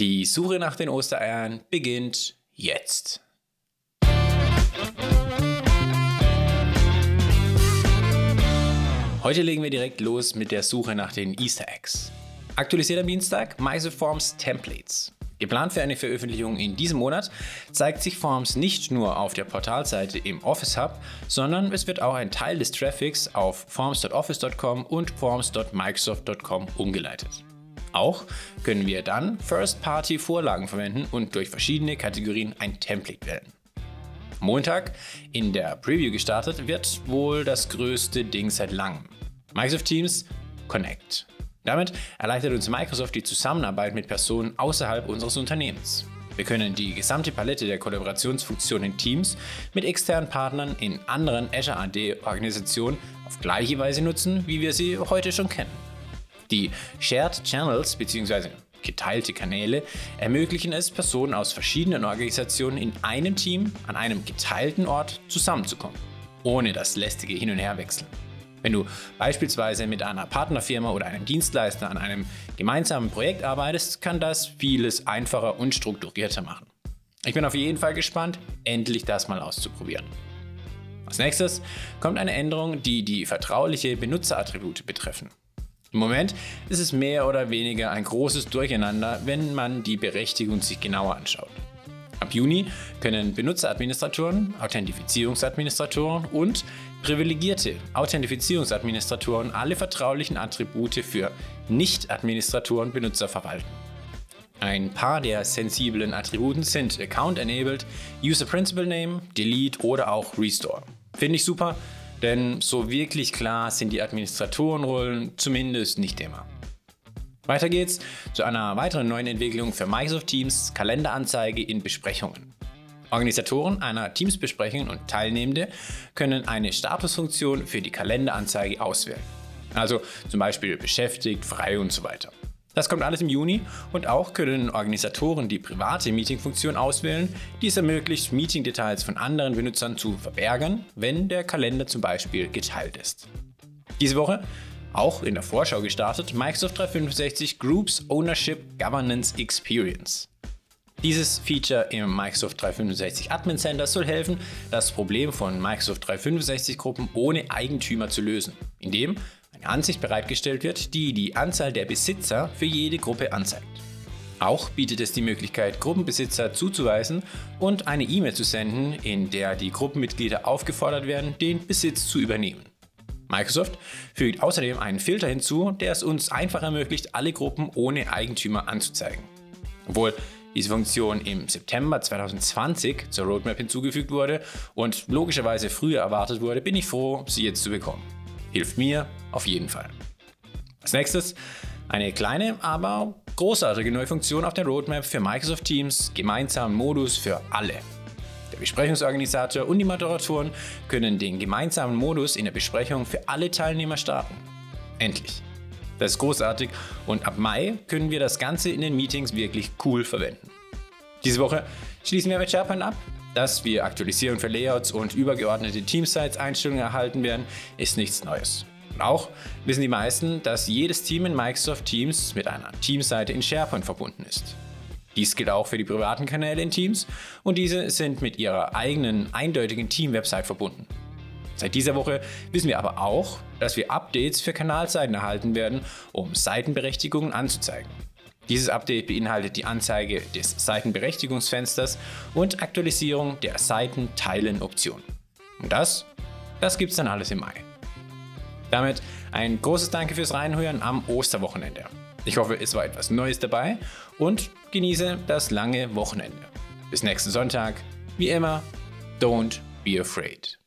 Die Suche nach den Ostereiern beginnt jetzt. Heute legen wir direkt los mit der Suche nach den Easter Eggs. Aktualisiert am Dienstag Microsoft Forms Templates. Geplant für eine Veröffentlichung in diesem Monat zeigt sich Forms nicht nur auf der Portalseite im Office Hub, sondern es wird auch ein Teil des Traffics auf forms.office.com und forms.microsoft.com umgeleitet. Auch können wir dann First-Party-Vorlagen verwenden und durch verschiedene Kategorien ein Template wählen. Montag in der Preview gestartet wird wohl das größte Ding seit langem. Microsoft Teams Connect. Damit erleichtert uns Microsoft die Zusammenarbeit mit Personen außerhalb unseres Unternehmens. Wir können die gesamte Palette der Kollaborationsfunktionen Teams mit externen Partnern in anderen Azure AD Organisationen auf gleiche Weise nutzen, wie wir sie heute schon kennen. Die Shared Channels bzw. geteilte Kanäle ermöglichen es, Personen aus verschiedenen Organisationen in einem Team an einem geteilten Ort zusammenzukommen, ohne das lästige Hin- und Herwechseln. Wenn du beispielsweise mit einer Partnerfirma oder einem Dienstleister an einem gemeinsamen Projekt arbeitest, kann das vieles einfacher und strukturierter machen. Ich bin auf jeden Fall gespannt, endlich das mal auszuprobieren. Als nächstes kommt eine Änderung, die die vertrauliche Benutzerattribute betreffen. Im Moment ist es mehr oder weniger ein großes Durcheinander, wenn man die Berechtigung sich genauer anschaut. Ab Juni können Benutzeradministratoren, Authentifizierungsadministratoren und privilegierte Authentifizierungsadministratoren alle vertraulichen Attribute für Nicht-Administratoren Benutzer verwalten. Ein paar der sensiblen Attributen sind Account Enabled, User Principal Name, Delete oder auch Restore. Finde ich super, denn so wirklich klar sind die Administratorenrollen zumindest nicht immer. Weiter geht's zu einer weiteren neuen Entwicklung für Microsoft Teams Kalenderanzeige in Besprechungen. Organisatoren einer Teams-Besprechung und Teilnehmende können eine Statusfunktion für die Kalenderanzeige auswählen. Also zum Beispiel beschäftigt, frei und so weiter. Das kommt alles im Juni und auch können Organisatoren die private Meeting-Funktion auswählen, die es ermöglicht, Meeting-Details von anderen Benutzern zu verbergen, wenn der Kalender zum Beispiel geteilt ist. Diese Woche auch in der Vorschau gestartet Microsoft 365 Groups Ownership Governance Experience. Dieses Feature im Microsoft 365 Admin Center soll helfen, das Problem von Microsoft 365 Gruppen ohne Eigentümer zu lösen, indem Ansicht bereitgestellt wird, die die Anzahl der Besitzer für jede Gruppe anzeigt. Auch bietet es die Möglichkeit, Gruppenbesitzer zuzuweisen und eine E-Mail zu senden, in der die Gruppenmitglieder aufgefordert werden, den Besitz zu übernehmen. Microsoft fügt außerdem einen Filter hinzu, der es uns einfach ermöglicht, alle Gruppen ohne Eigentümer anzuzeigen. Obwohl diese Funktion im September 2020 zur Roadmap hinzugefügt wurde und logischerweise früher erwartet wurde, bin ich froh, sie jetzt zu bekommen. Hilft mir auf jeden Fall. Als nächstes eine kleine, aber großartige neue Funktion auf der Roadmap für Microsoft Teams, gemeinsamen Modus für alle. Der Besprechungsorganisator und die Moderatoren können den gemeinsamen Modus in der Besprechung für alle Teilnehmer starten. Endlich. Das ist großartig und ab Mai können wir das Ganze in den Meetings wirklich cool verwenden. Diese Woche schließen wir mit SharePoint ab. Dass wir Aktualisierung für Layouts und übergeordnete Teamsites-Einstellungen erhalten werden, ist nichts Neues. Und auch wissen die meisten, dass jedes Team in Microsoft Teams mit einer Teamseite in SharePoint verbunden ist. Dies gilt auch für die privaten Kanäle in Teams und diese sind mit ihrer eigenen eindeutigen Team-Website verbunden. Seit dieser Woche wissen wir aber auch, dass wir Updates für Kanalseiten erhalten werden, um Seitenberechtigungen anzuzeigen. Dieses Update beinhaltet die Anzeige des Seitenberechtigungsfensters und Aktualisierung der Seitenteilen-Option. Und das, das gibt's dann alles im Mai. Damit ein großes Danke fürs Reinhören am Osterwochenende. Ich hoffe, es war etwas Neues dabei und genieße das lange Wochenende. Bis nächsten Sonntag. Wie immer, don't be afraid.